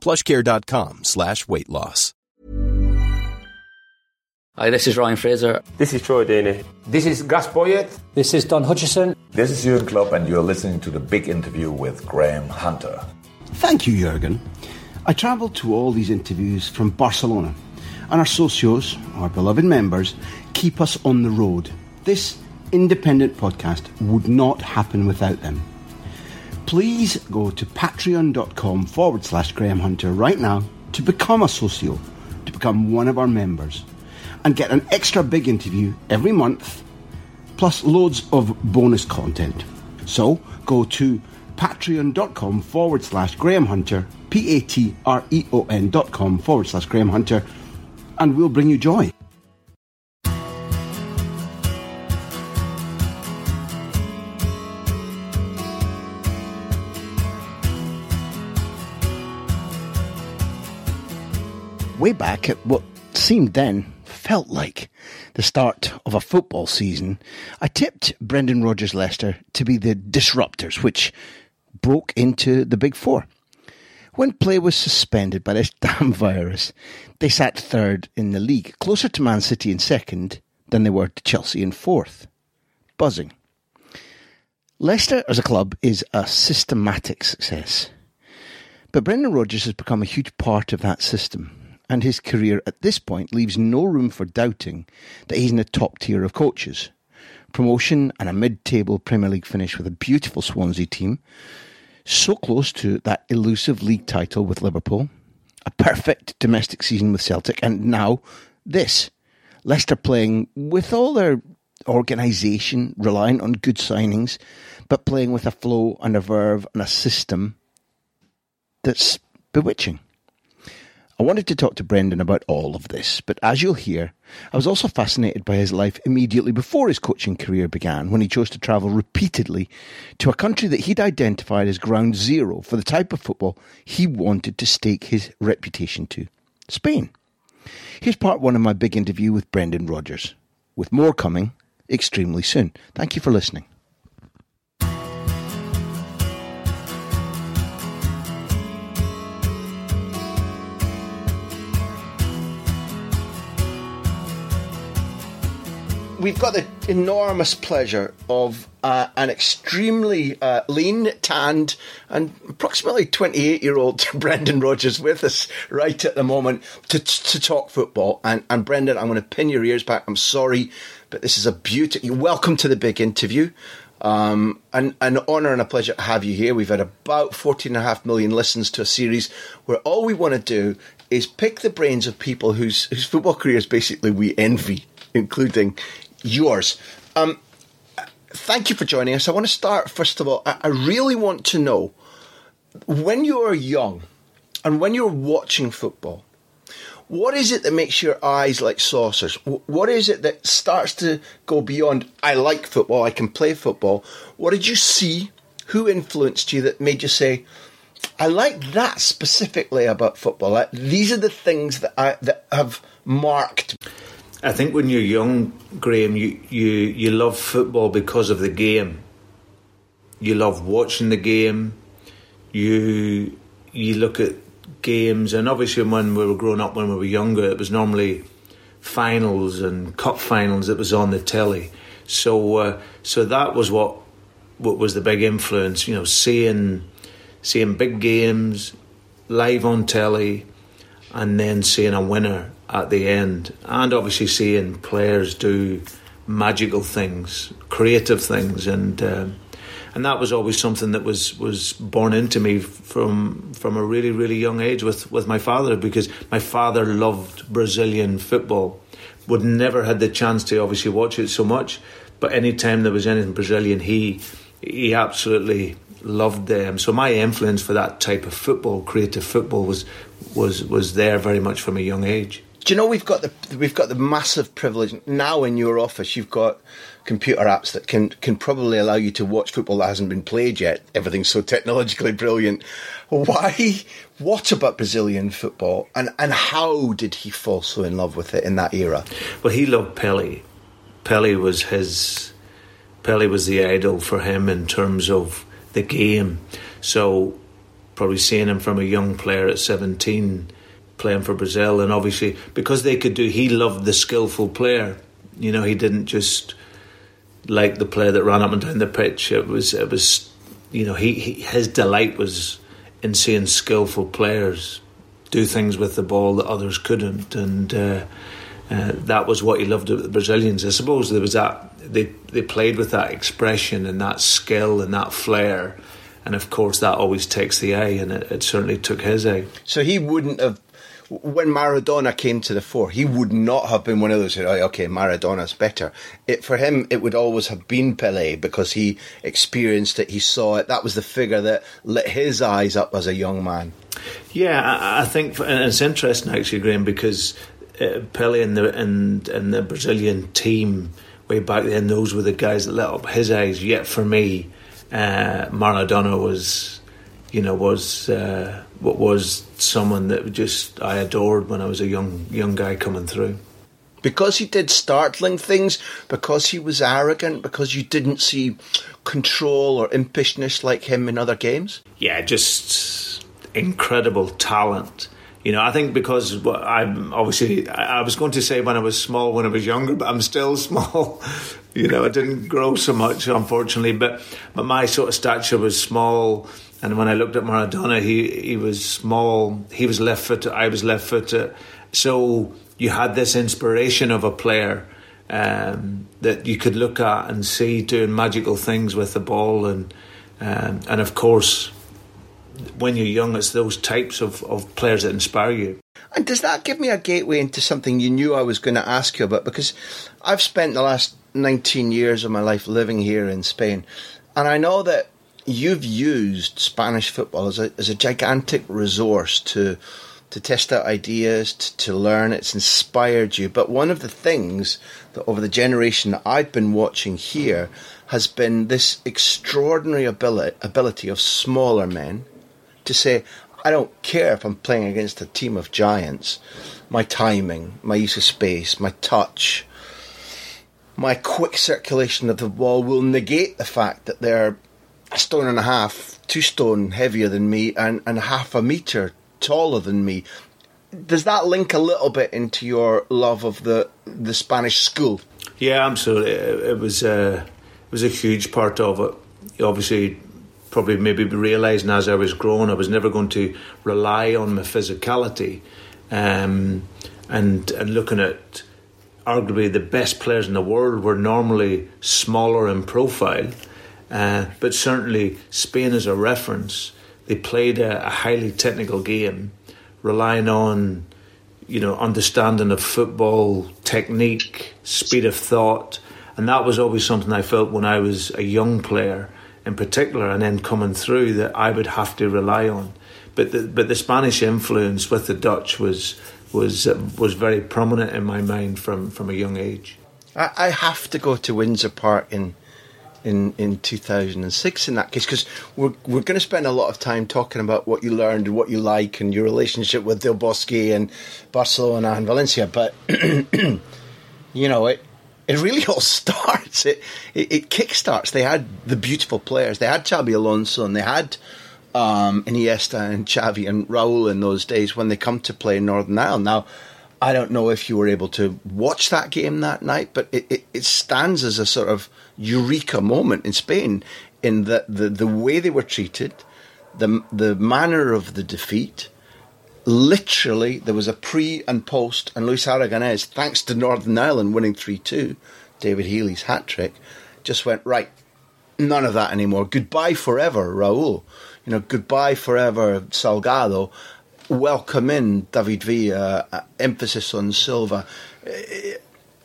plushcare.com slash weight loss. Hi, this is Ryan Fraser. This is Troy Deeney. This is Gus Poyet. This is Don Hutchison. This is Jurgen Klopp, and you're listening to the big interview with Graham Hunter. Thank you, Jurgen. I travelled to all these interviews from Barcelona, and our socios, our beloved members, keep us on the road. This independent podcast would not happen without them. Please go to patreon.com forward slash Graham Hunter right now to become a socio, to become one of our members, and get an extra big interview every month, plus loads of bonus content. So go to patreon.com forward slash Graham Hunter, P A T R E O N dot com forward slash Graham Hunter, and we'll bring you joy. Way back at what seemed then, felt like, the start of a football season, I tipped Brendan Rodgers Leicester to be the disruptors, which broke into the Big Four. When play was suspended by this damn virus, they sat third in the league, closer to Man City in second than they were to Chelsea in fourth. Buzzing. Leicester as a club is a systematic success. But Brendan Rodgers has become a huge part of that system, and his career at this point leaves no room for doubting that he's in the top tier of coaches. Promotion and a mid table Premier League finish with a beautiful Swansea team, so close to that elusive league title with Liverpool, a perfect domestic season with Celtic, and now this. Leicester playing with all their organisation, relying on good signings, but playing with a flow and a verve and a system that's bewitching. I wanted to talk to Brendan about all of this, but as you'll hear, I was also fascinated by his life immediately before his coaching career began, when he chose to travel repeatedly to a country that he'd identified as ground zero for the type of football he wanted to stake his reputation to Spain. Here's part one of my big interview with Brendan Rodgers, with more coming extremely soon. Thank you for listening. We've got the enormous pleasure of uh, an extremely uh, lean, tanned, and approximately 28 year old Brendan Rodgers with us right at the moment to, to talk football. And, and Brendan, I'm going to pin your ears back. I'm sorry, but this is a beauty. Welcome to the big interview. Um, an, an honour and a pleasure to have you here. We've had about 14.5 million listens to a series where all we want to do is pick the brains of people whose, whose football careers basically we envy, including yours. Um, thank you for joining us. I want to start, first of all, I, I really want to know when you're young and when you're watching football, what is it that makes your eyes like saucers? What is it that starts to go beyond, I like football, I can play football? What did you see? Who influenced you that made you say, I like that specifically about football? These are the things that I, that have marked I think when you're young, Graham, you, you, you love football because of the game. You love watching the game. You you look at games, and obviously when we were growing up, when we were younger, it was normally finals and cup finals that was on the telly. So uh, so that was what what was the big influence. You know, seeing seeing big games live on telly and then seeing a winner at the end, and obviously seeing players do magical things, creative things, and um, and that was always something that was was born into me from from a really really young age with with my father because my father loved Brazilian football, would never had the chance to obviously watch it so much, but anytime there was anything Brazilian, he he absolutely loved them. So my influence for that type of football, creative football, was was was there very much from a young age. Do you know we've got the we've got the massive privilege now in your office. You've got computer apps that can can probably allow you to watch football that hasn't been played yet. Everything's so technologically brilliant. Why? What about Brazilian football, and and how did he fall so in love with it in that era? Well, he loved Pele. Pele was his. Pele was the idol for him in terms of the game. So, probably seeing him from a young player at seventeen playing for Brazil, and obviously because they could do, he loved the skillful player. You know, he didn't just like the player that ran up and down the pitch. It was, it was, you know, he, he his delight was in seeing skillful players do things with the ball that others couldn't, and uh, uh, that was what he loved about the Brazilians. I suppose there was that they they played with that expression and that skill and that flair. And of course, that always takes the eye, and it, it certainly took his eye. So he wouldn't have when Maradona came to the fore, he would not have been one of those who, oh, okay, Maradona's better. It, for him, it would always have been Pele because he experienced it, he saw it. That was the figure that lit his eyes up as a young man. Yeah, I, I think, and it's interesting actually, Graham, because uh, Pele and the and, and the Brazilian team way back then, those were the guys that lit up his eyes. Yet for me, uh, Maradona was, you know, was. Uh, what was someone that just I adored when I was a young young guy coming through. Because he did startling things, because he was arrogant, because you didn't see control or impishness like him in other games? Yeah, just incredible talent. You know, I think because I'm obviously, I was going to say when I was small, when I was younger, but I'm still small. you know, I didn't grow so much, unfortunately, but, but my sort of stature was small and when I looked at Maradona, he he was small. He was left footed. I was left footed. So you had this inspiration of a player um, that you could look at and see doing magical things with the ball, and um, and of course, when you're young, it's those types of, of players that inspire you. And does that give me a gateway into something you knew I was going to ask you about? Because I've spent the last 19 years of my life living here in Spain, and I know that you've used Spanish football as a, as a gigantic resource to to test out ideas, to, to learn. It's inspired you. But one of the things that over the generation that I've been watching here has been this extraordinary ability, ability of smaller men to say, I don't care if I'm playing against a team of giants. My timing, my use of space, my touch, my quick circulation of the ball will negate the fact that they're a stone and a half, two stone heavier than me, and, and half a metre taller than me. Does that link a little bit into your love of the the Spanish school? Yeah, absolutely. It, was uh, it was a huge part of it. Obviously, probably maybe realizing as I was growing, I was never going to rely on my physicality, um, and and looking at arguably the best players in the world were normally smaller in profile uh, but certainly, Spain as a reference, they played a, a, highly technical game, relying on, you know, understanding of football, technique, speed of thought, and that was always something I felt when I was a young player, in particular, and then coming through that I would have to rely on. But the, but the Spanish influence with the Dutch was was was very prominent in my mind from, from a young age. I, I have to go to Windsor Park in in, in 2006 in that case because we're, we're going to spend a lot of time talking about what you learned and what you like and your relationship with Del Bosque and Barcelona and Valencia but you know it it really all starts it, it it kickstarts. They had the beautiful players. They had Xabi Alonso and they had um, Iniesta and Xavi and Raul in those days when they come to play in Northern Ireland. Now I don't know if you were able to watch that game that night, but it, it, it stands as a sort of eureka moment in Spain in that the, the way they were treated, the, the manner of the defeat literally there was a pre and post, and Luis Aragonés, thanks to Northern Ireland winning 3 2, David Healy's hat trick, just went, right, none of that anymore. Goodbye forever, Raul. You know, goodbye forever, Salgado. Welcome in, David Villa, uh, emphasis on Silva. Uh,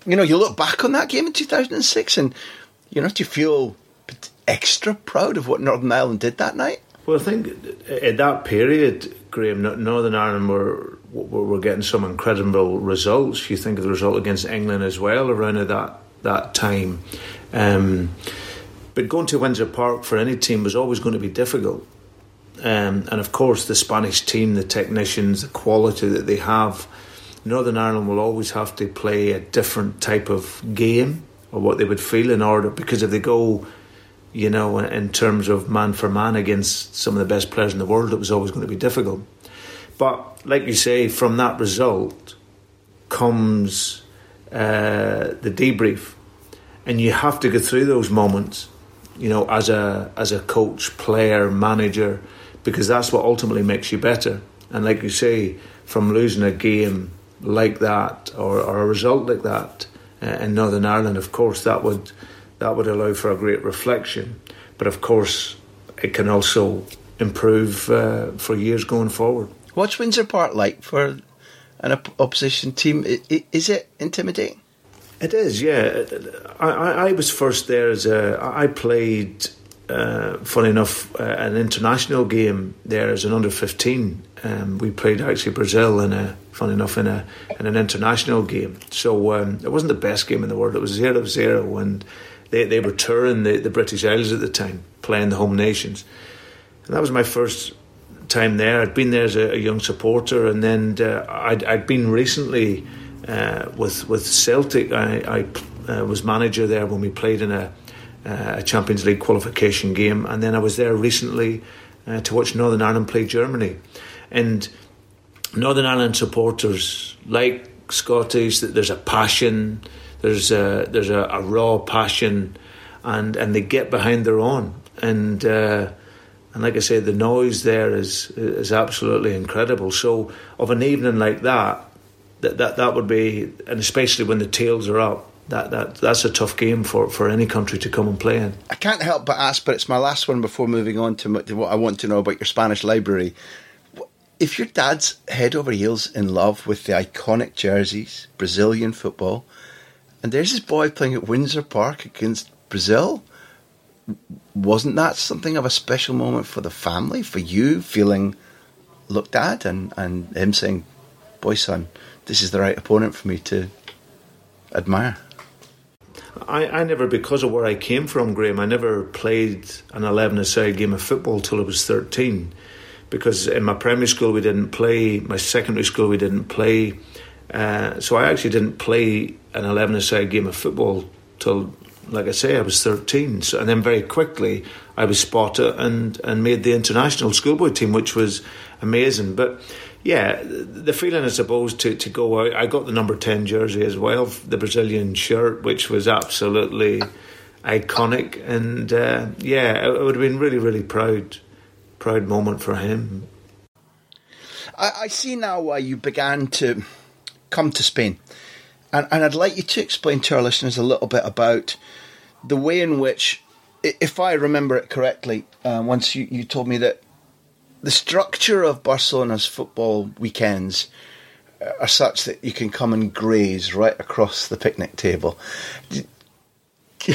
you know, you look back on that game in 2006 and, you know, do you feel extra proud of what Northern Ireland did that night? Well, I think in that period, Graham, Northern Ireland were were getting some incredible results. You think of the result against England as well around that that time. Um, but going to Windsor Park for any team was always going to be difficult. Um, and of course, the Spanish team, the technicians, the quality that they have, Northern Ireland will always have to play a different type of game or what they would feel in order because if they go you know, in terms of man for man against some of the best players in the world, it was always going to be difficult. But like you say, from that result comes uh, the debrief, and you have to go through those moments, you know, as a as a coach, player, manager, because that's what ultimately makes you better. And like you say, from losing a game like that or, or a result like that uh, in Northern Ireland, of course, that would that would allow for a great reflection. But of course, it can also improve uh, for years going forward. What's Windsor Park like for an op- opposition team? Is it intimidating? It is, yeah. I, I, was first there as a. I played, uh, funny enough, uh, an international game there as an under fifteen. Um, we played actually Brazil in a, funny enough, in a in an international game. So um, it wasn't the best game in the world. It was zero zero, and they, they were touring the, the British Isles at the time, playing the home nations. And that was my first time there. I'd been there as a, a young supporter, and then uh, I'd, I'd been recently uh, with with Celtic. I, I uh, was manager there when we played in a, uh, a, Champions League qualification game, and then I was there recently uh, to watch Northern Ireland play Germany. And Northern Ireland supporters, like Scottish, that there's a passion. There's a there's a, a raw passion, and and they get behind their own. And uh, and like I say, the noise there is is absolutely incredible. So of an evening like that, that that, that would be, and especially when the tails are up, that, that that's a tough game for, for any country to come and play in. I can't help but ask, but it's my last one before moving on to, to what I want to know about your Spanish library. If your dad's head over heels in love with the iconic jerseys, Brazilian football, and there's this boy playing at Windsor Park against Brazil. Wasn't that something of a special moment for the family, for you feeling looked at and, and him saying, Boy, son, this is the right opponent for me to admire? I, I never, because of where I came from, Graham, I never played an 11 aside game of football till I was 13. Because in my primary school we didn't play, my secondary school we didn't play. Uh, so I actually didn't play an 11 a side game of football till, like I say, I was 13. So, and then very quickly I was spotted and, and made the international schoolboy team, which was amazing. But yeah, the feeling, I suppose, to, to go out, I got the number 10 jersey as well, the Brazilian shirt, which was absolutely iconic. And uh, yeah, it would have been really, really proud, proud moment for him. I, I see now why you began to come to Spain. And, and I'd like you to explain to our listeners a little bit about the way in which, if I remember it correctly, uh, once you, you told me that the structure of Barcelona's football weekends are such that you can come and graze right across the picnic table.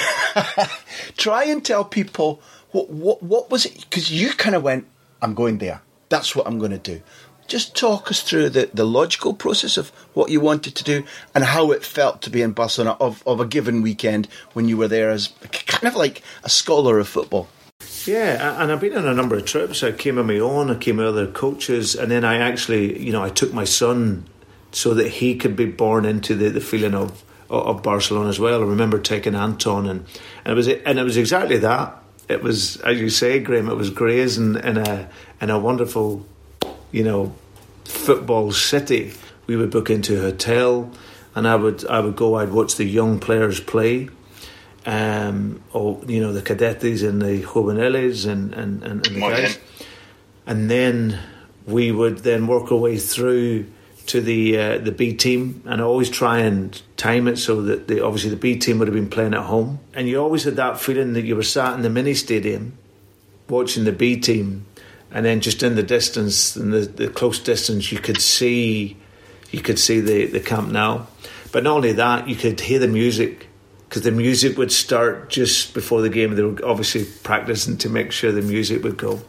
Try and tell people what what what was it? Because you kind of went, "I'm going there. That's what I'm going to do." Just talk us through the, the logical process of what you wanted to do and how it felt to be in Barcelona of, of a given weekend when you were there as kind of like a scholar of football. Yeah, and I've been on a number of trips. I came on my own, I came with other coaches, and then I actually, you know, I took my son so that he could be born into the, the feeling of of Barcelona as well. I remember taking Anton, and, and it was and it was exactly that. It was, as you say, Graham. It was grazing in a in a wonderful you know, football city. We would book into a hotel, and I would I would go. I'd watch the young players play, um, or you know, the cadetes and the juveniles and and, and, and the guys, and then we would then work our way through to the uh, the B team, and I always try and time it so that the, obviously the B team would have been playing at home, and you always had that feeling that you were sat in the mini stadium watching the B team, and then just in the distance, in the, the close distance, you could see you could see the the Camp Nou. but not only that, you could hear the music because the music would start just before the game. They were obviously practicing to make sure the music would go,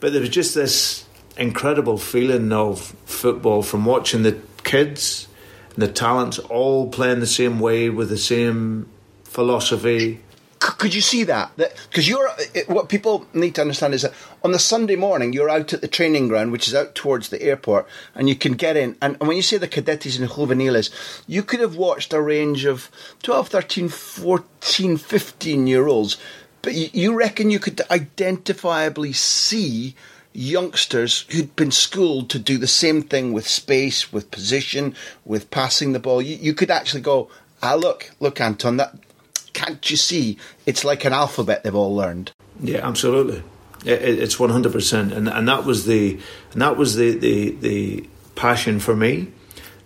but there was just this incredible feeling of football from watching the kids and the talents all playing the same way with the same philosophy. Could you see that? Because you're what people need to understand is that on the Sunday morning you're out at the training ground, which is out towards the airport, and you can get in. And, when you say the cadetes and juveniles, you could have watched a range of 12, 13, 14, 15 year olds, but you, you reckon you could identifiably see youngsters who'd been schooled to do the same thing with space, with position, with passing the ball. You, you could actually go, ah, look, look, Anton, that can't you see? It's like an alphabet they've all learned. Yeah, absolutely. It, it's one hundred percent, and and that was the and that was the, the the passion for me,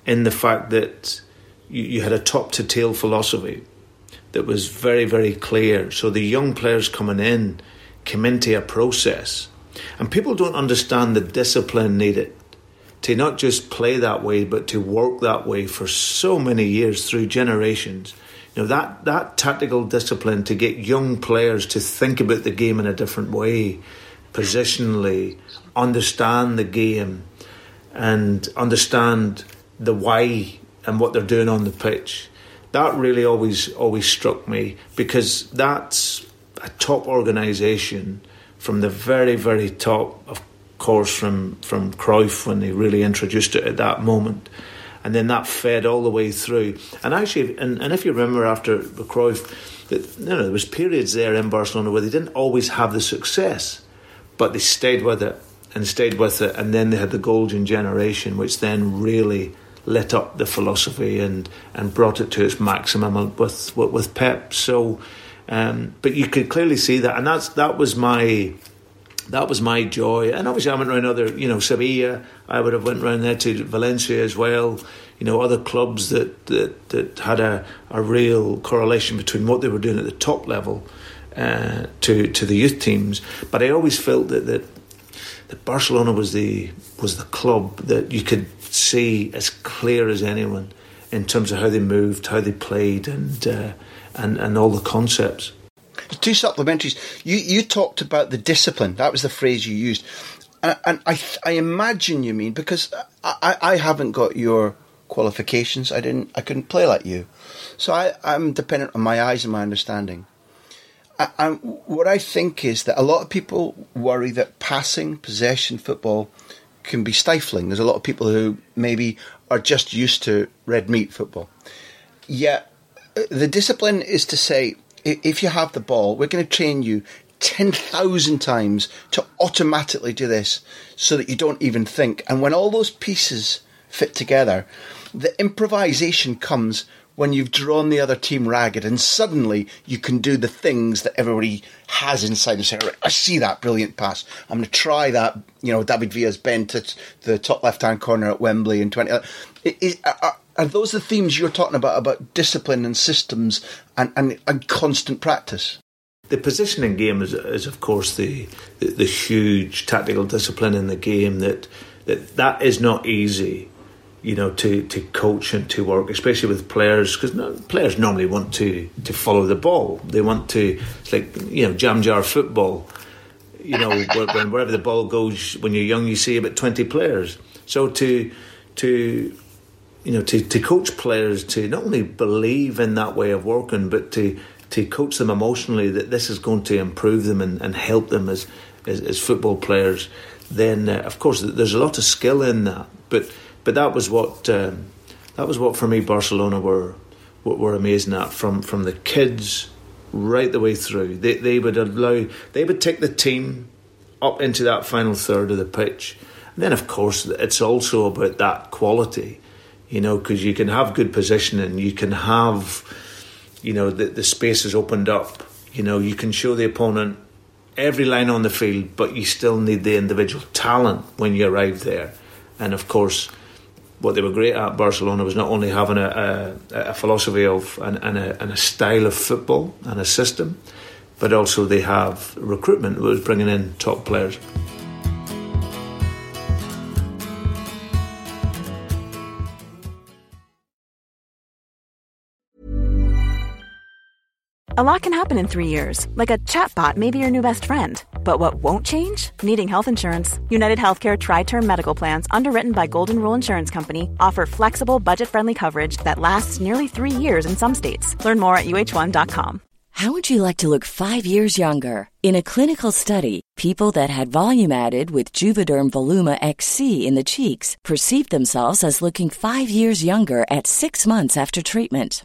in the fact that you, you had a top to tail philosophy that was very very clear. So the young players coming in came into a process and people don't understand the discipline needed to not just play that way, but to work that way for so many years through generations. You know, that, that tactical discipline to get young players to think about the game in a different way, positionally, understand the game, and understand the why and what they're doing on the pitch. That really always always struck me because that's a top organisation from the very, very top, of course, from, from Cruyff when they really introduced it at that moment. And then that fed all the way through. And actually, and, and if you remember after Cruyff, that you know, there was periods there in Barcelona where they didn't always have the success, but they stayed with it and stayed with it. And then they had the golden generation, which then really lit up the philosophy and, and brought it to its maximum with, with, with Pep. So um, but you could clearly see that, and that's that was my that was my joy. And obviously, I went around other, you know, Sevilla. I would have went around there to Valencia as well. You know, other clubs that that, that had a, a real correlation between what they were doing at the top level uh, to to the youth teams. But I always felt that that that Barcelona was the was the club that you could see as clear as anyone in terms of how they moved, how they played, and. Uh, and, and all the concepts. Two supplementaries. You you talked about the discipline. That was the phrase you used, and, and I I imagine you mean because I, I haven't got your qualifications. I didn't. I couldn't play like you, so I I'm dependent on my eyes and my understanding. I, what I think is that a lot of people worry that passing possession football can be stifling. There's a lot of people who maybe are just used to red meat football. Yet uh, the discipline is to say, if you have the ball, we're going to train you 10,000 times to automatically do this so that you don't even think. And when all those pieces fit together, the improvisation comes when you've drawn the other team ragged and suddenly you can do the things that everybody has inside and say, right, I see that brilliant pass. I'm going to try that, you know, David Villa's bent at the top left hand corner at Wembley in 20. It, it, are, are those the themes you're talking about, about discipline and systems and, and, and constant practice? The positioning game is, is of course, the, the, the huge tactical discipline in the game that, that that is not easy you know, to, to coach and to work, especially with players, because no, players normally want to, to follow the ball. They want to, it's like, you know, jam jar football. You know, when, wherever the ball goes, when you're young, you see about 20 players. So to, to, you know, to, to coach players to not only believe in that way of working, but to, to coach them emotionally that this is going to improve them and, and help them as, as, as football players, then uh, of course there's a lot of skill in that. But but that was what um, that was what for me Barcelona were were amazing at from from the kids right the way through. They they would allow they would take the team up into that final third of the pitch. And then of course it's also about that quality, you know, because you can have good positioning, you can have, you know, the the space is opened up. You know, you can show the opponent every line on the field, but you still need the individual talent when you arrive there. And of course, what they were great at Barcelona was not only having a, a, a philosophy of and, and, a, and, a, style of football and a system, but also they have recruitment was bringing in top players. A lot can happen in three years, like a chatbot may be your new best friend. But what won't change? Needing health insurance. United Healthcare Tri Term Medical Plans, underwritten by Golden Rule Insurance Company, offer flexible, budget friendly coverage that lasts nearly three years in some states. Learn more at uh1.com. How would you like to look five years younger? In a clinical study, people that had volume added with Juvederm Voluma XC in the cheeks perceived themselves as looking five years younger at six months after treatment.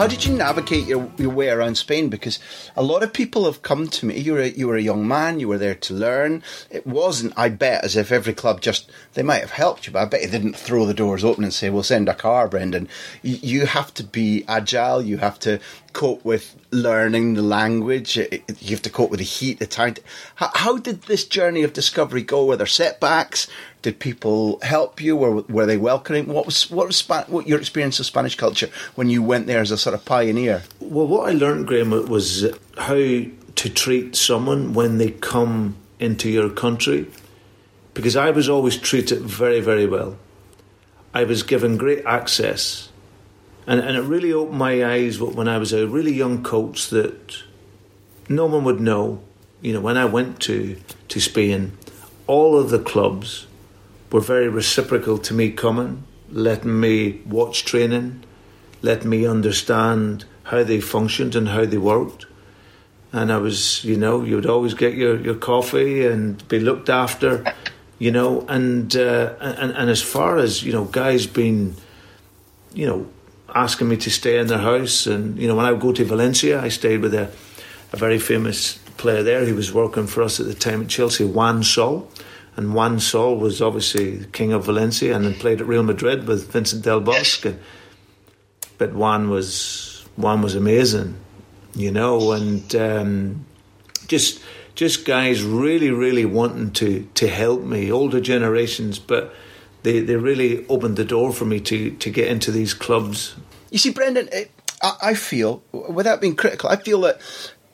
How did you navigate your, your way around Spain? Because a lot of people have come to me. You were a, you were a young man. You were there to learn. It wasn't, I bet, as if every club just they might have helped you, but I bet they didn't throw the doors open and say, "We'll send a car, Brendan." You, you have to be agile. You have to cope with learning the language. You have to cope with the heat, the time. How, how did this journey of discovery go? Were there setbacks? Did people help you? Were were they welcoming? What was what was what your experience of Spanish culture when you went there as a sort of pioneer? Well, what I learned, Graham, was how to treat someone when they come into your country, because I was always treated very, very well. I was given great access and, and it really opened my eyes when I was a really young coach that no one would know. You know, when I went to, to Spain, all of the clubs were very reciprocal to me coming, letting me watch training, letting me understand how they functioned and how they worked. And I was, you know, you would always get your, your coffee and be looked after, you know. And, uh, and and as far as you know, guys being, you know, asking me to stay in their house. And, you know, when I would go to Valencia, I stayed with a, a very famous player there who was working for us at the time at Chelsea, Juan Sol. And Juan Sol was obviously the king of Valencia and then played at Real Madrid with Vicente Del Bosque. And, but Juan was, Juan was amazing, you know, and um, just just guys really, really wanting to, to help me, older generations, but they, they really opened the door for me to, to get into these clubs. You see, Brendan, it, I, I feel, without being critical, I feel that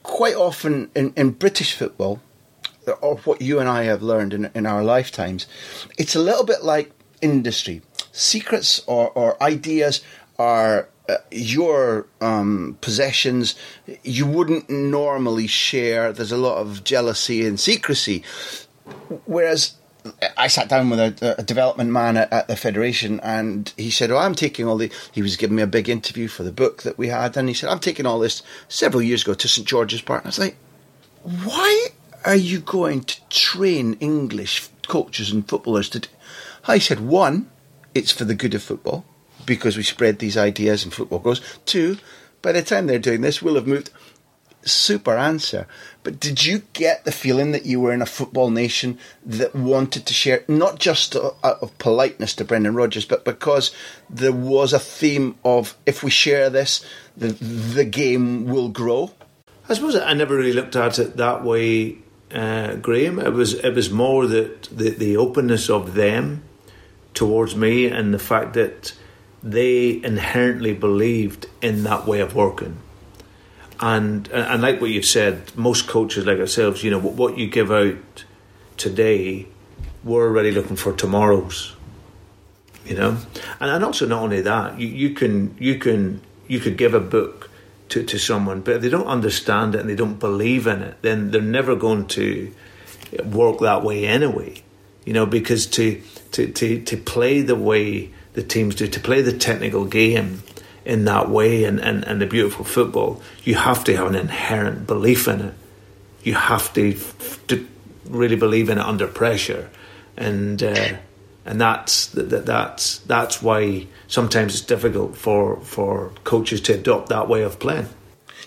quite often in, in British football, or what you and I have learned in, in our lifetimes, it's a little bit like industry. Secrets or, or ideas are uh, your um, possessions you wouldn't normally share. There's a lot of jealousy and secrecy. Whereas I sat down with a, a development man at, at, the federation, and he said, "Oh, I'm taking all the." He was giving me a big interview for the book that we had, and he said, "I'm taking all this several years ago to St George's Park." And I was like, "Why are you going to train English coaches and footballers to?" I said, "One, it's for the good of football because we spread these ideas and football grows. Two, by the time they're doing this, we'll have moved." Super answer. But did you get the feeling that you were in a football nation that wanted to share, not just out of politeness to Brendan Rodgers, but because there was a theme of if we share this, the, the game will grow? I suppose I never really looked at it that way, uh, Graham. It was it was more that the, the openness of them towards me and the fact that they inherently believed in that way of working and and like what you've said, most coaches like ourselves, you know, what you give out today, we're already looking for tomorrow's. You know, and and also not only that, you, you can you can you could give a book to, to someone, but if they don't understand it and they don't believe in it, then they're never going to work that way anyway. You know, because to to to, to play the way the teams do, to play the technical game, in that way and, and, and the beautiful football, you have to have an inherent belief in it. You have to, to really believe in it under pressure. And uh, and that's that, that's that's why sometimes it's difficult for for coaches to adopt that way of playing.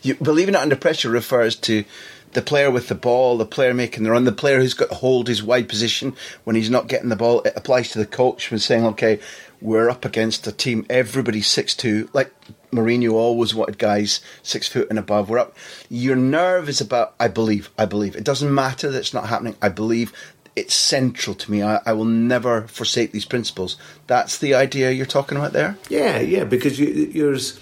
You, believing it under pressure refers to the player with the ball, the player making the run, the player who's got to hold his wide position when he's not getting the ball. It applies to the coach when saying, "Okay, we're up against a team, everybody's six two. Like Mourinho always wanted guys six foot and above. We're up. Your nerve is about, I believe, I believe. It doesn't matter that it's not happening. I believe it's central to me. I, I, will never forsake these principles. That's the idea you're talking about there? Yeah, yeah, because you, yours,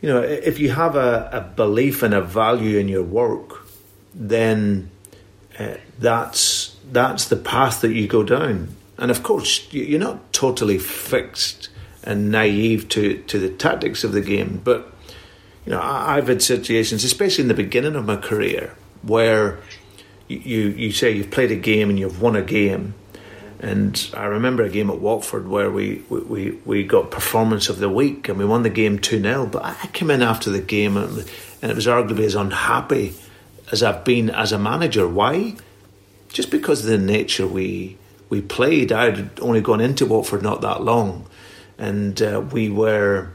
you know, if you have a, a belief and a value in your work, then uh, that's that's the path that you go down. And of course, you're not totally fixed and naive to, to the tactics of the game. But, you know, I've had situations, especially in the beginning of my career, where you, you say you've played a game and you've won a game. And I remember a game at Watford where we, we, we got performance of the week and we won the game 2 0. But I came in after the game and, and it was arguably as unhappy as I've been as a manager. Why? Just because of the nature we we played. I'd only gone into Watford not that long, and uh, we were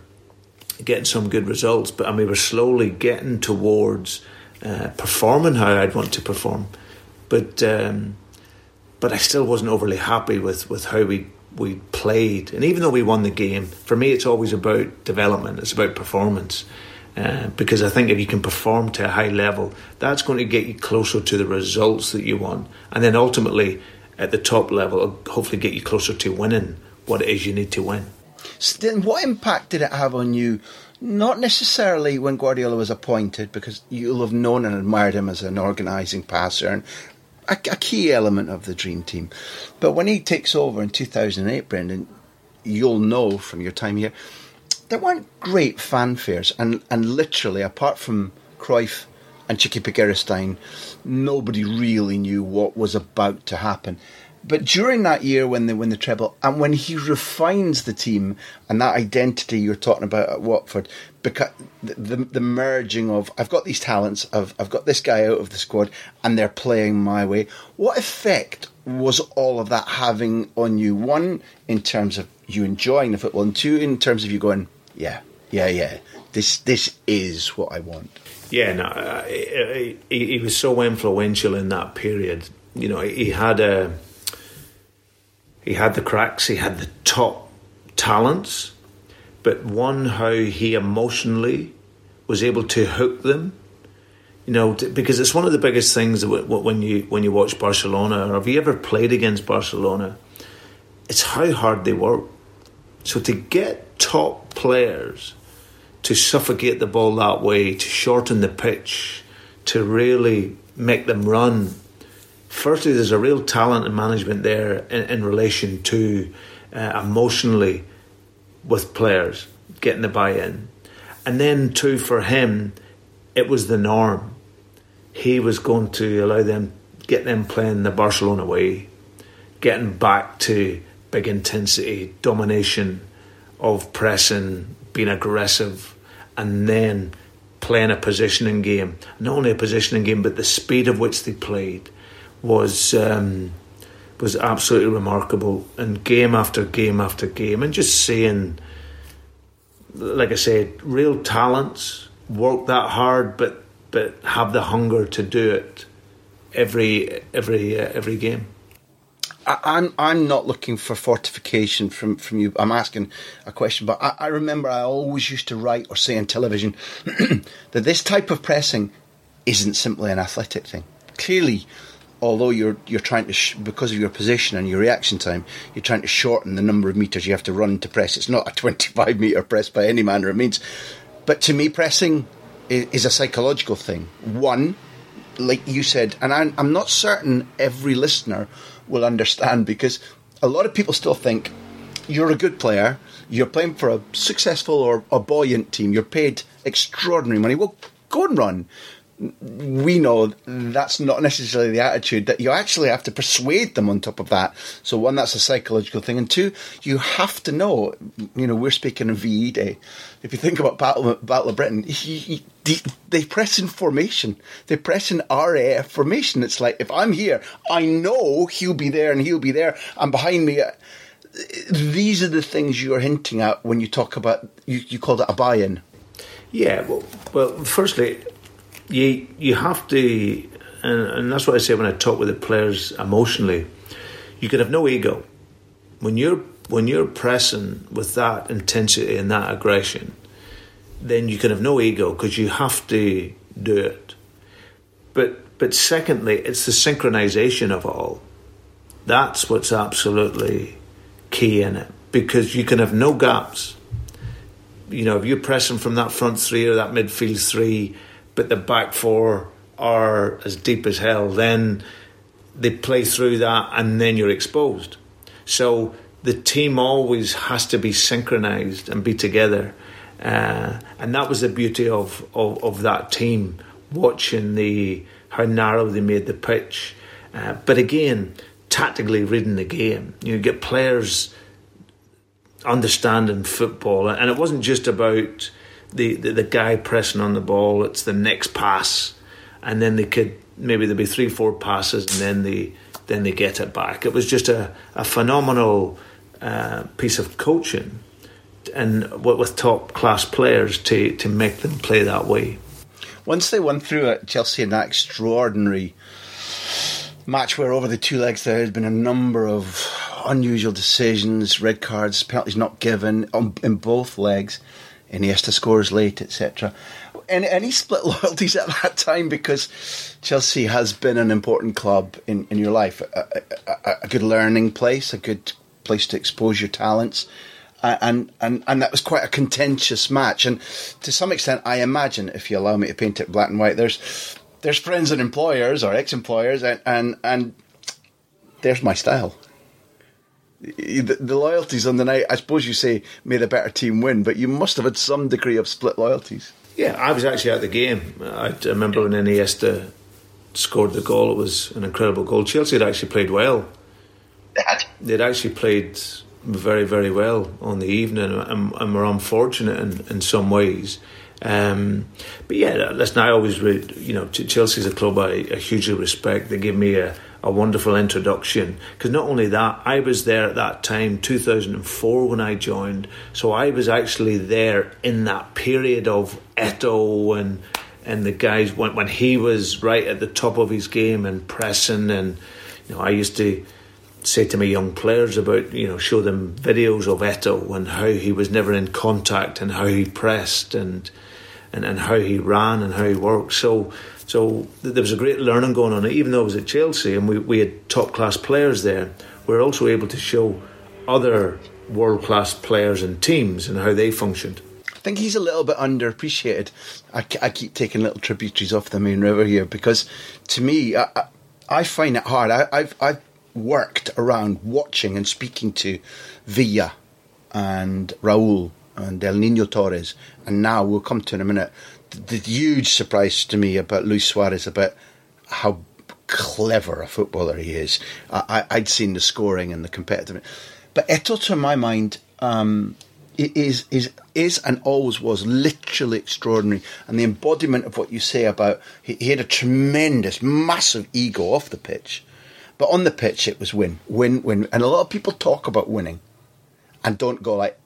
getting some good results, but and we were slowly getting towards uh, performing how I'd want to perform, but um, but I still wasn't overly happy with, with how we we played, and even though we won the game, for me it's always about development. It's about performance. Uh, because I think if you can perform to a high level, that's going to get you closer to the results that you want, and then ultimately at the top level, will hopefully get you closer to winning what it is you need to win. So then, what impact did it have on you? Not necessarily when Guardiola was appointed, because you'll have known and admired him as an organising passer and a, a, key element of the dream team. But when he takes over in 2008, Brendan, you'll know from your time here, there weren't great fanfares, and and literally, apart from Cruyff and Txiki Begiristain, nobody really knew what was about to happen. But during that year when they win the treble, and when he refines the team and that identity you're talking about at Watford, because the, the, the merging of I've got these talents, I've, I've got this guy out of the squad, and they're playing my way. What effect was all of that having on you? One, in terms of you enjoying the football, and two, in terms of you going, yeah, yeah, yeah, this this is what I want. Yeah, no, uh, he, he, was so influential in that period. You know, he had a he had the cracks, he had the top talents, but one how he emotionally was able to hook them. You know, because it's one of the biggest things when you when you watch Barcelona, or have you ever played against Barcelona? It's how hard they work. So to get top players to suffocate the ball that way, to shorten the pitch, to really make them run. Firstly, there's a real talent and management there in, in relation to uh, emotionally with players getting the buy-in, and then too for him, it was the norm. He was going to allow them get them playing the Barcelona way, getting back to big intensity, domination of pressing, being aggressive, and then playing a positioning game. Not only a positioning game, but the speed of which they played was um, was absolutely remarkable. And game after game after game, and just seeing, like I said, real talents work that hard, but but have the hunger to do it every every uh, every game. I, I'm I'm not looking for fortification from, from you. I'm asking a question, but I, I remember I always used to write or say on television that this type of pressing isn't simply an athletic thing. Clearly, although you're you're trying to sh- because of your position and your reaction time, you're trying to shorten the number of meters you have to run to press. It's not a 25 meter press by any manner of means. But to me, pressing is, is a psychological thing. One, like you said, and I'm, I'm not certain every listener will understand because a lot of people still think you're a good player, you're playing for a successful or a buoyant team, you're paid extraordinary money. Well, go and run. We know that's not necessarily the attitude that you actually have to persuade them on top of that. So one, that's a psychological thing, and two, you have to know. You know, we're speaking of VE Day. If you think about Battle, Battle of Britain, he, he, they, press in formation. They press in RAF formation. It's like if I'm here, I know he'll be there and he'll be there, and behind me. Uh, these are the things you're hinting at when you talk about you, you called it a buy-in. Yeah, well, well, firstly, you you have to, and, and that's what I say when I talk with the players emotionally. You can have no ego when you're when you're pressing with that intensity and that aggression. Then you can have no ego because you have to do it. But but secondly, it's the synchronization of all. That's what's absolutely key in it because you can have no gaps. You know, if you're pressing from that front three or that midfield three, but the back four are as deep as hell, then they play through that and then you're exposed. So the team always has to be synchronized and be together. Uh, and that was the beauty of, of, of, that team, watching the how narrow they made the pitch. Uh, but again, tactically reading the game. You get players understanding football, and it wasn't just about the, the, the guy pressing on the ball. It's the next pass, and then they could maybe there'd be three, four passes, and then they then they get it back. It was just a, a phenomenal uh, piece of coaching, and what with top class players to to make them play that way. Once they won through at Chelsea in that extraordinary match where over the two legs there had been a number of unusual decisions, red cards, penalties not given on, in both legs. Iniesta scores late, etc. And any split loyalties at that time because Chelsea has been an important club in, in your life, a, a, a good learning place, a good place to expose your talents. And, and and that was quite a contentious match. And to some extent, I imagine, if you allow me to paint it black and white, there's there's friends and employers or ex-employers, and and, and there's my style. The, the, loyalties on the night, I suppose you say, made a better team win, but you must have had some degree of split loyalties. Yeah, I was actually at the game. I remember when Iniesta scored the goal, it was an incredible goal. Chelsea had actually played well. They had. They'd actually played very, very well on the evening and, and were unfortunate in, in some ways. Um, but yeah, listen, I always, read, you know, Chelsea's a club I, I hugely respect. They give me a, a wonderful introduction because not only that, I was there at that time, 2004, when I joined. So I was actually there in that period of Eto'o and and the guys when when he was right at the top of his game and pressing and you know I used to say to my young players about you know show them videos of Eto'o and how he was never in contact and how he pressed and and, and how he ran and how he worked. So so there was a great learning going on. Even though it was at Chelsea and we, we had top class players there, we were also able to show other world class players and teams and how they functioned. I think he's a little bit underappreciated. I, I keep taking little tributaries off the main river here because to me, I, I find it hard. I, I've, I've worked around watching and speaking to Villa and Raul and El Nino Torres, and now we'll come to in a minute. The, the huge surprise to me about Luis Suarez about how clever a footballer he is. I, would seen the scoring and the competitive, but Eto'o, to my mind, um, is is is and always was literally extraordinary, and the embodiment of what you say about he, he had a tremendous, massive ego off the pitch, but on the pitch it was win, win, win, and a lot of people talk about winning, and don't go like,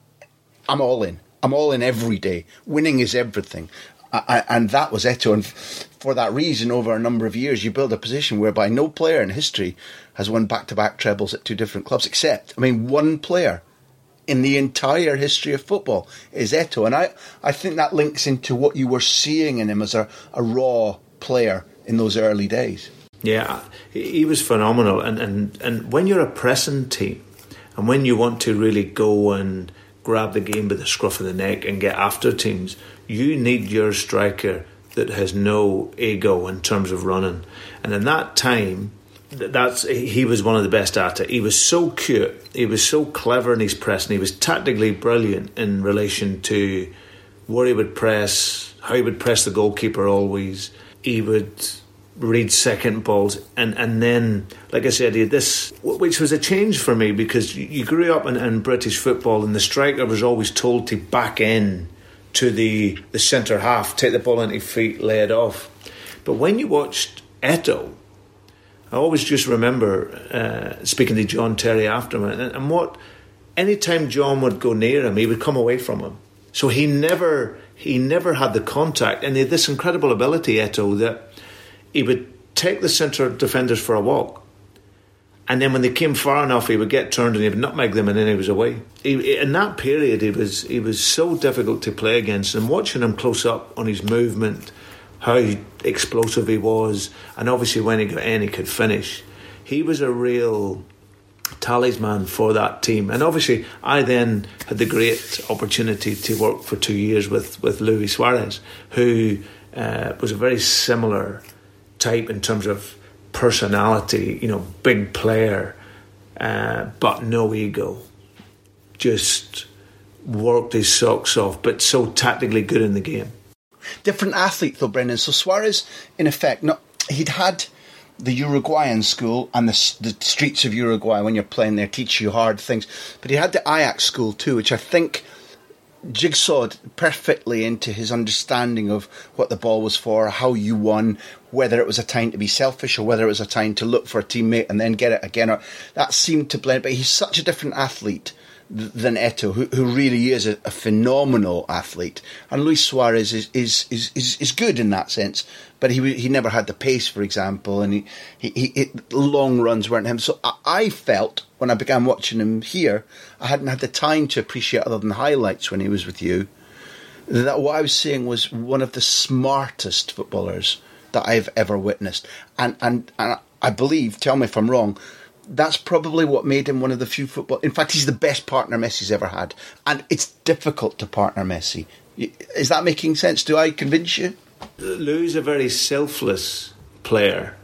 I'm all in. I'm all in every day. Winning is everything. I, and that was Eto'o. And for that reason, over a number of years, you build a position whereby no player in history has won back to back trebles at two different clubs, except, I mean, one player in the entire history of football is Eto'o. And I, I think that links into what you were seeing in him as a, a raw player in those early days. Yeah, he was phenomenal. And, and, and when you're a pressing team, and when you want to really go and grab the game by the scruff of the neck and get after teams, you need your striker that has no ego in terms of running. And in that time, that's he was one of the best at it. He was so cute. He was so clever in his press, and he was tactically brilliant in relation to where he would press, how he would press the goalkeeper. Always, he would read second balls, and and then, like I said, this, which was a change for me because you grew up in, in British football, and the striker was always told to back in to the the centre half, take the ball into feet, lay it off. But when you watched Eto'o I always just remember uh, speaking to John Terry after him, and, and what anytime John would go near him, he would come away from him. So he never he never had the contact, and he had this incredible ability, Eto'o, that he would take the centre defenders for a walk, and then when they came far enough, he would get turned and he would nutmeg them, and then he was away. He, in that period, he was he was so difficult to play against, and watching him close up on his movement how explosive he was, and obviously when he got in, he could finish. He was a real talisman for that team. And obviously, I then had the great opportunity to work for two years with, with Luis Suarez, who uh, was a very similar type in terms of personality, you know, big player, uh, but no ego. Just worked his socks off, but so tactically good in the game. Different athlete though, Brendan. So Suarez, in effect, not he'd had the Uruguayan school and the, the streets of Uruguay when you're playing there teach you hard things, but he had the Ajax school too, which I think jigsawed perfectly into his understanding of what the ball was for, how you won, whether it was a time to be selfish or whether it was a time to look for a teammate and then get it again. Or that seemed to blend. But he's such a different athlete than Eto'o, who, who really is a, a, phenomenal athlete. And Luis Suarez is, is, is, is, is good in that sense, but he he never had the pace, for example, and he, he, he it, long runs weren't him. So I, I, felt when I began watching him here, I hadn't had the time to appreciate other than highlights when he was with you. That what I was seeing was one of the smartest footballers that I've ever witnessed, and and, and I believe, tell me if I'm wrong, that's probably what made him one of the few football. In fact, he's the best partner Messi's ever had, and it's difficult to partner Messi. Is that making sense? Do I convince you? Luis is a very selfless player.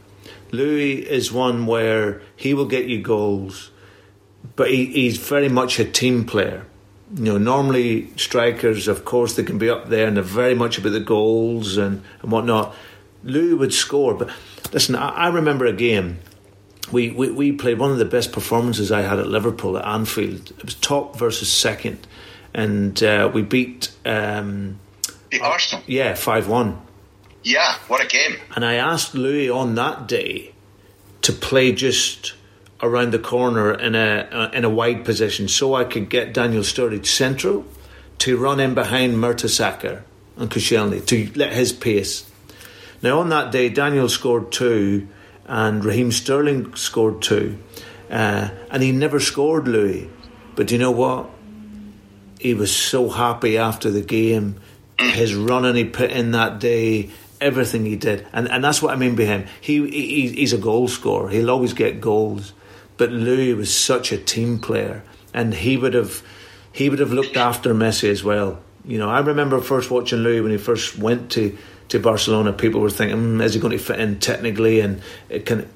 Luis is one where he will get you goals, but he, he's very much a team player. You know, normally strikers, of course, they can be up there and they're very much about the goals and, and whatnot. Luis would score, but listen, I, I remember a game we, we, we played one of the best performances I had at Liverpool at Anfield. It was top versus second, and uh, we beat um, beat Arsenal. Yeah, five one. Yeah, what a game! And I asked Luis on that day to play just around the corner in a uh, in a wide position, so I could get Daniel Sturridge central to run in behind Mertesacker and Koscielny to let his pace. Now on that day, Daniel scored two and Raheem Sterling scored two. Uh, and he never scored Luis. But you know what? He was so happy after the game. His running he put in that day, everything he did, and and that's what I mean by him. He, he he's a goal scorer. He'll always get goals. But Luis was such a team player, and he would have he would have looked after Messi as well. You know, I remember first watching Luis when he first went to to Barcelona, people were thinking, mm, is he going to fit in technically? And it can,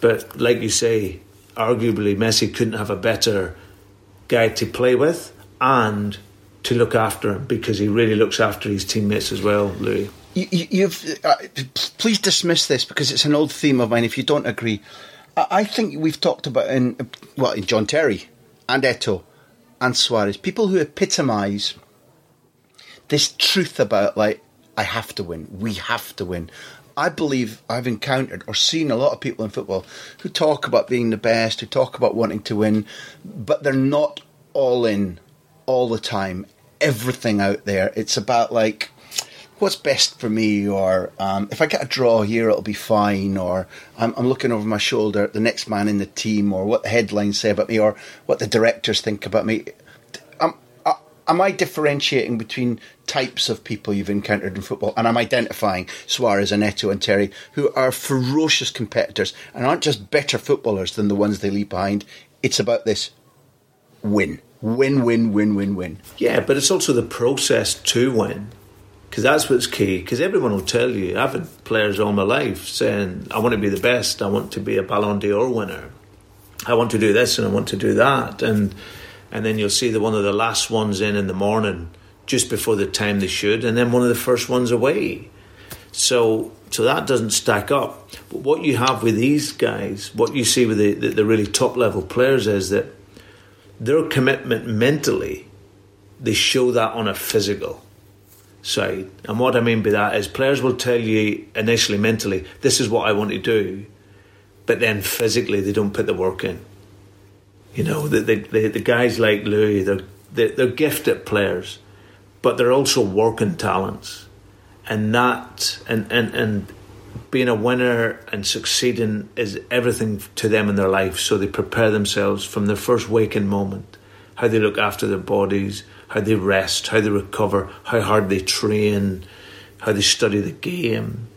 but like you say, arguably Messi couldn't have a better guy to play with and to look after him because he really looks after his teammates as well, Luis. You, have uh, please dismiss this because it's an old theme of mine. If you don't agree, I, I think we've talked about in well in John Terry and Eto'o and Suarez, people who epitomise this truth about like I have to win, we have to win. I believe I've encountered or seen a lot of people in football who talk about being the best, who talk about wanting to win, but they're not all in all the time. Everything out there, it's about like what's best for me, or um, if I get a draw here, it'll be fine, or I'm, I'm, looking over my shoulder at the next man in the team, or what the headlines say about me, or what the directors think about me. Am, I differentiating between types of people you've encountered in football, and I'm identifying Suarez and Eto'o and Terry, who are ferocious competitors and aren't just better footballers than the ones they leave behind. It's about this win. Win, win, win, win, win. Yeah, but it's also the process to win because that's what's key. Because everyone will tell you, I've had players all my life saying, I want to be the best, I want to be a Ballon d'Or winner, I want to do this and I want to do that. And and then you'll see the one of the last ones in in the morning just before the time they should, and then one of the first ones away. So so that doesn't stack up. But what you have with these guys, what you see with the, the, the really top level players is that their commitment mentally, they show that on a physical side. And what I mean by that is players will tell you initially mentally, this is what I want to do, but then physically they don't put the work in. You know, the, the, the, the guys like Luis, they're, they're, they're gifted players, but they're also working talents. And that, and, and, and being a winner and succeeding is everything to them in their life. So they prepare themselves from their first waking moment, how they look after their bodies, how they rest, how they recover, how hard they train, how they study the game,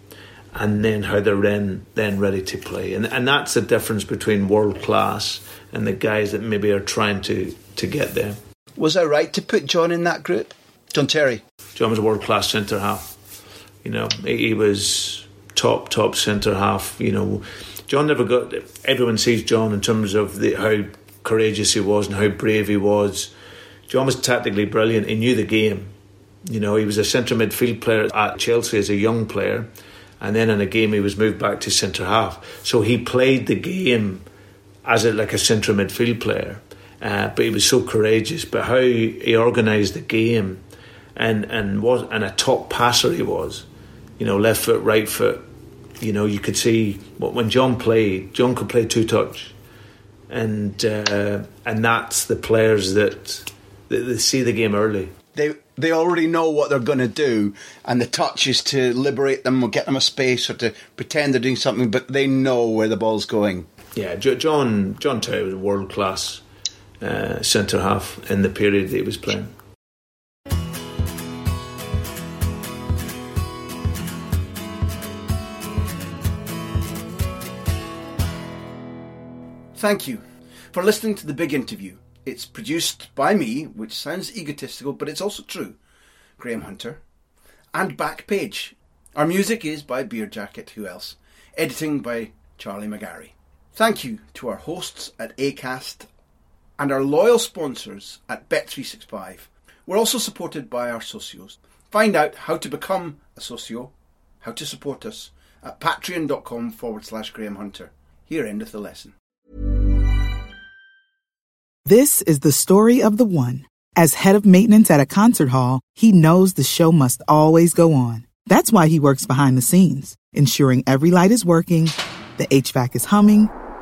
and then how they're then, then ready to play. And, and that's the difference between world class and the guys that maybe are trying to, to get there. Was I right to put John in that group? John Terry? John was a world class centre half. You know, he was top, top centre half. You know, John never got. Everyone sees John in terms of the, how courageous he was and how brave he was John was tactically brilliant. He knew the game. You know, he was a centre midfield player at Chelsea as a young player, and then in a game he was moved back to centre half. So he played the game as a, like a centre midfield player. Uh, but he was so courageous. But how he organised the game, and and what and a top passer he was. You know, left foot, right foot. You know, you could see when John played. John could play two touch, and uh, and that's the players that they, they see the game early. They they already know what they're going to do, and the touch is to liberate them or get them a space or to pretend they're doing something, but they know where the ball's going. Yeah, John John Terry was a world class uh, centre half in the period that he was playing. Thank you for listening to the big interview. It's produced by me, which sounds egotistical, but it's also true, Graham Hunter, and Backpage. Our music is by Beerjacket, who else? Editing by Charlie McGarry. Thank you to our hosts at ACAST and our loyal sponsors at Bet365. We're also supported by our socios. Find out how to become a socio, how to support us at patreon.com forward slash Graham Hunter. Here endeth the lesson. This is the story of the one. As head of maintenance at a concert hall, he knows the show must always go on. That's why he works behind the scenes, ensuring every light is working, the HVAC is humming,